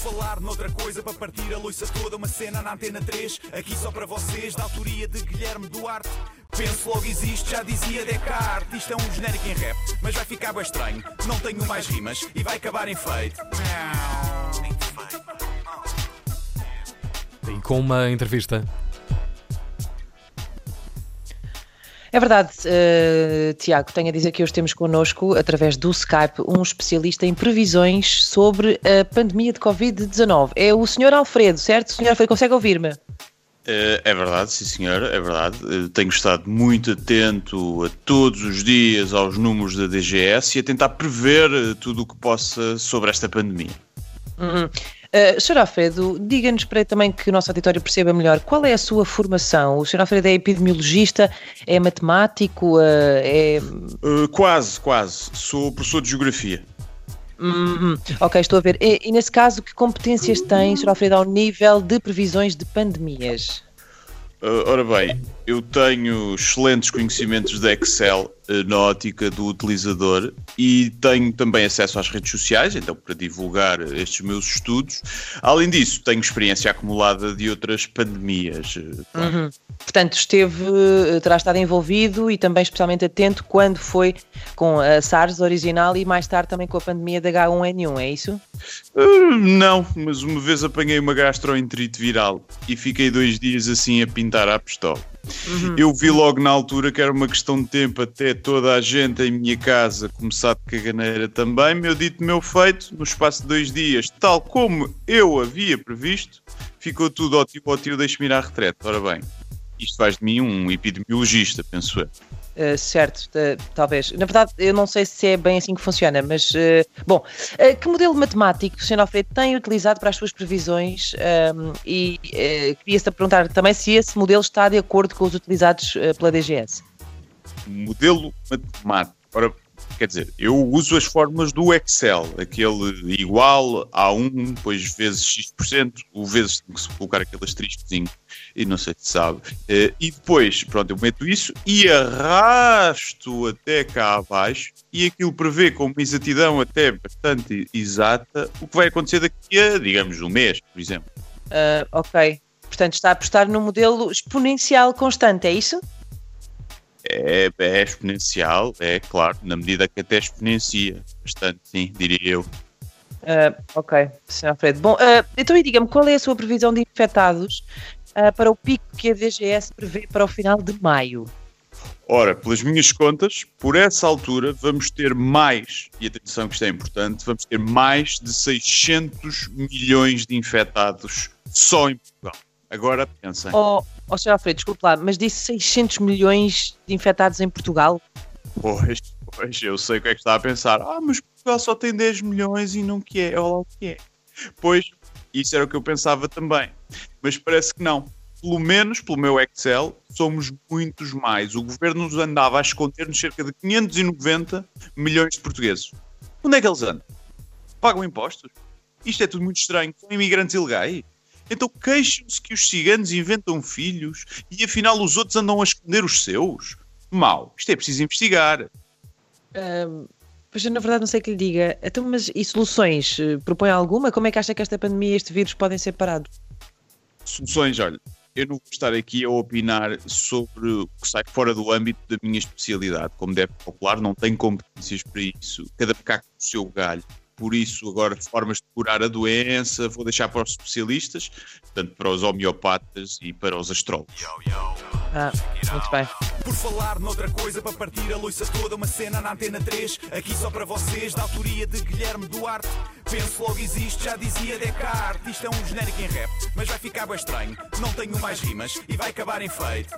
falar noutra coisa para partir a loiça toda, uma cena na antena 3, aqui só para vocês, da autoria de Guilherme Duarte. Penso logo existe, já dizia Descartes. Isto é um genérico em rap, mas vai ficar bem estranho. Não tenho mais rimas e vai acabar em feito. E com uma entrevista É verdade, uh, Tiago, tenho a dizer que hoje temos connosco, através do Skype, um especialista em previsões sobre a pandemia de Covid-19. É o Sr. Alfredo, certo? O Sr. Alfredo, consegue ouvir-me? É, é verdade, sim senhor, é verdade. Tenho estado muito atento a todos os dias aos números da DGS e a tentar prever tudo o que possa sobre esta pandemia. Uhum. Uh, Sr. Alfredo, diga-nos para também que o nosso auditório perceba melhor qual é a sua formação. O Sr. Alfredo é epidemiologista, é matemático, uh, é. Uh, quase, quase. Sou professor de geografia. Uhum. Ok, estou a ver. E, e, nesse caso, que competências tem, Sr. Alfredo, ao nível de previsões de pandemias? Ora bem, eu tenho excelentes conhecimentos de Excel uh, na ótica do utilizador e tenho também acesso às redes sociais, então para divulgar estes meus estudos. Além disso, tenho experiência acumulada de outras pandemias. Uh, claro. Uhum. Portanto, esteve, terá estado envolvido e também especialmente atento quando foi com a SARS original e mais tarde também com a pandemia da H1N1, é isso? Uh, não, mas uma vez apanhei uma gastroenterite viral e fiquei dois dias assim a pintar a pistola. Uhum. Eu vi logo na altura que era uma questão de tempo até toda a gente em minha casa começar de caganeira também. Meu dito, meu feito, no espaço de dois dias, tal como eu havia previsto, ficou tudo ótimo, ótimo, deixe-me ir à retrete. Ora bem, isto faz de mim um epidemiologista, penso eu. Uh, certo, uh, talvez. Na verdade, eu não sei se é bem assim que funciona, mas uh, bom, que modelo matemático o Sr. Alfredo tem utilizado para as suas previsões um, e queria-se perguntar também se esse modelo está de acordo com os utilizados pela DGS. Modelo matemático. Ora, quer dizer, eu uso as fórmulas do Excel, aquele igual a 1, depois vezes x%, o vezes tem que se colocar aquele asteriscozinho e não sei se sabe. Eh, e depois, pronto, eu meto isso e arrasto até cá abaixo e aquilo prevê com uma exatidão até bastante exata o que vai acontecer daqui a, digamos, um mês, por exemplo. Uh, ok. Portanto, está a apostar no modelo exponencial constante, é isso? É, é exponencial, é claro, na medida que até exponencia bastante, sim, diria eu. Uh, ok, Sr. Alfredo. Bom, uh, então diga-me, qual é a sua previsão de infectados uh, para o pico que a DGS prevê para o final de maio? Ora, pelas minhas contas, por essa altura vamos ter mais, e atenção que isto é importante, vamos ter mais de 600 milhões de infectados só em Portugal. Agora pensem. Oh, oh Sr. Alfredo, desculpe lá, mas disse 600 milhões de infectados em Portugal? Pois, pois, eu sei o que é que está a pensar. Ah, mas Portugal só tem 10 milhões e não que é, olha lá o que é. Pois, isso era o que eu pensava também. Mas parece que não. Pelo menos, pelo meu Excel, somos muitos mais. O governo nos andava a esconder-nos cerca de 590 milhões de portugueses. Onde é que eles andam? Pagam impostos? Isto é tudo muito estranho. São imigrantes ilegais? Então queixam-se que os ciganos inventam filhos e afinal os outros andam a esconder os seus? Mal. Isto é preciso investigar. Um, Pois eu, na verdade, não sei o que lhe diga. Então, mas e soluções? Eh, propõe alguma? Como é que acha que esta pandemia e este vírus podem ser parados? Soluções, olha, eu não vou estar aqui a opinar sobre o que sai fora do âmbito da minha especialidade. Como deve calcular, não tenho competências para isso. Cada macaco o seu galho. Por isso, agora, formas de curar a doença, vou deixar para os especialistas, portanto, para os homeopatas e para os astrólogos. Ah, muito bem. Por falar noutra coisa, para partir a loiça toda, uma cena na Antena 3, aqui só para vocês, da autoria de Guilherme Duarte. Penso logo existe, já dizia Descartes. Isto é um genérico em rap, mas vai ficar bem estranho. Não tenho mais rimas e vai acabar em feito.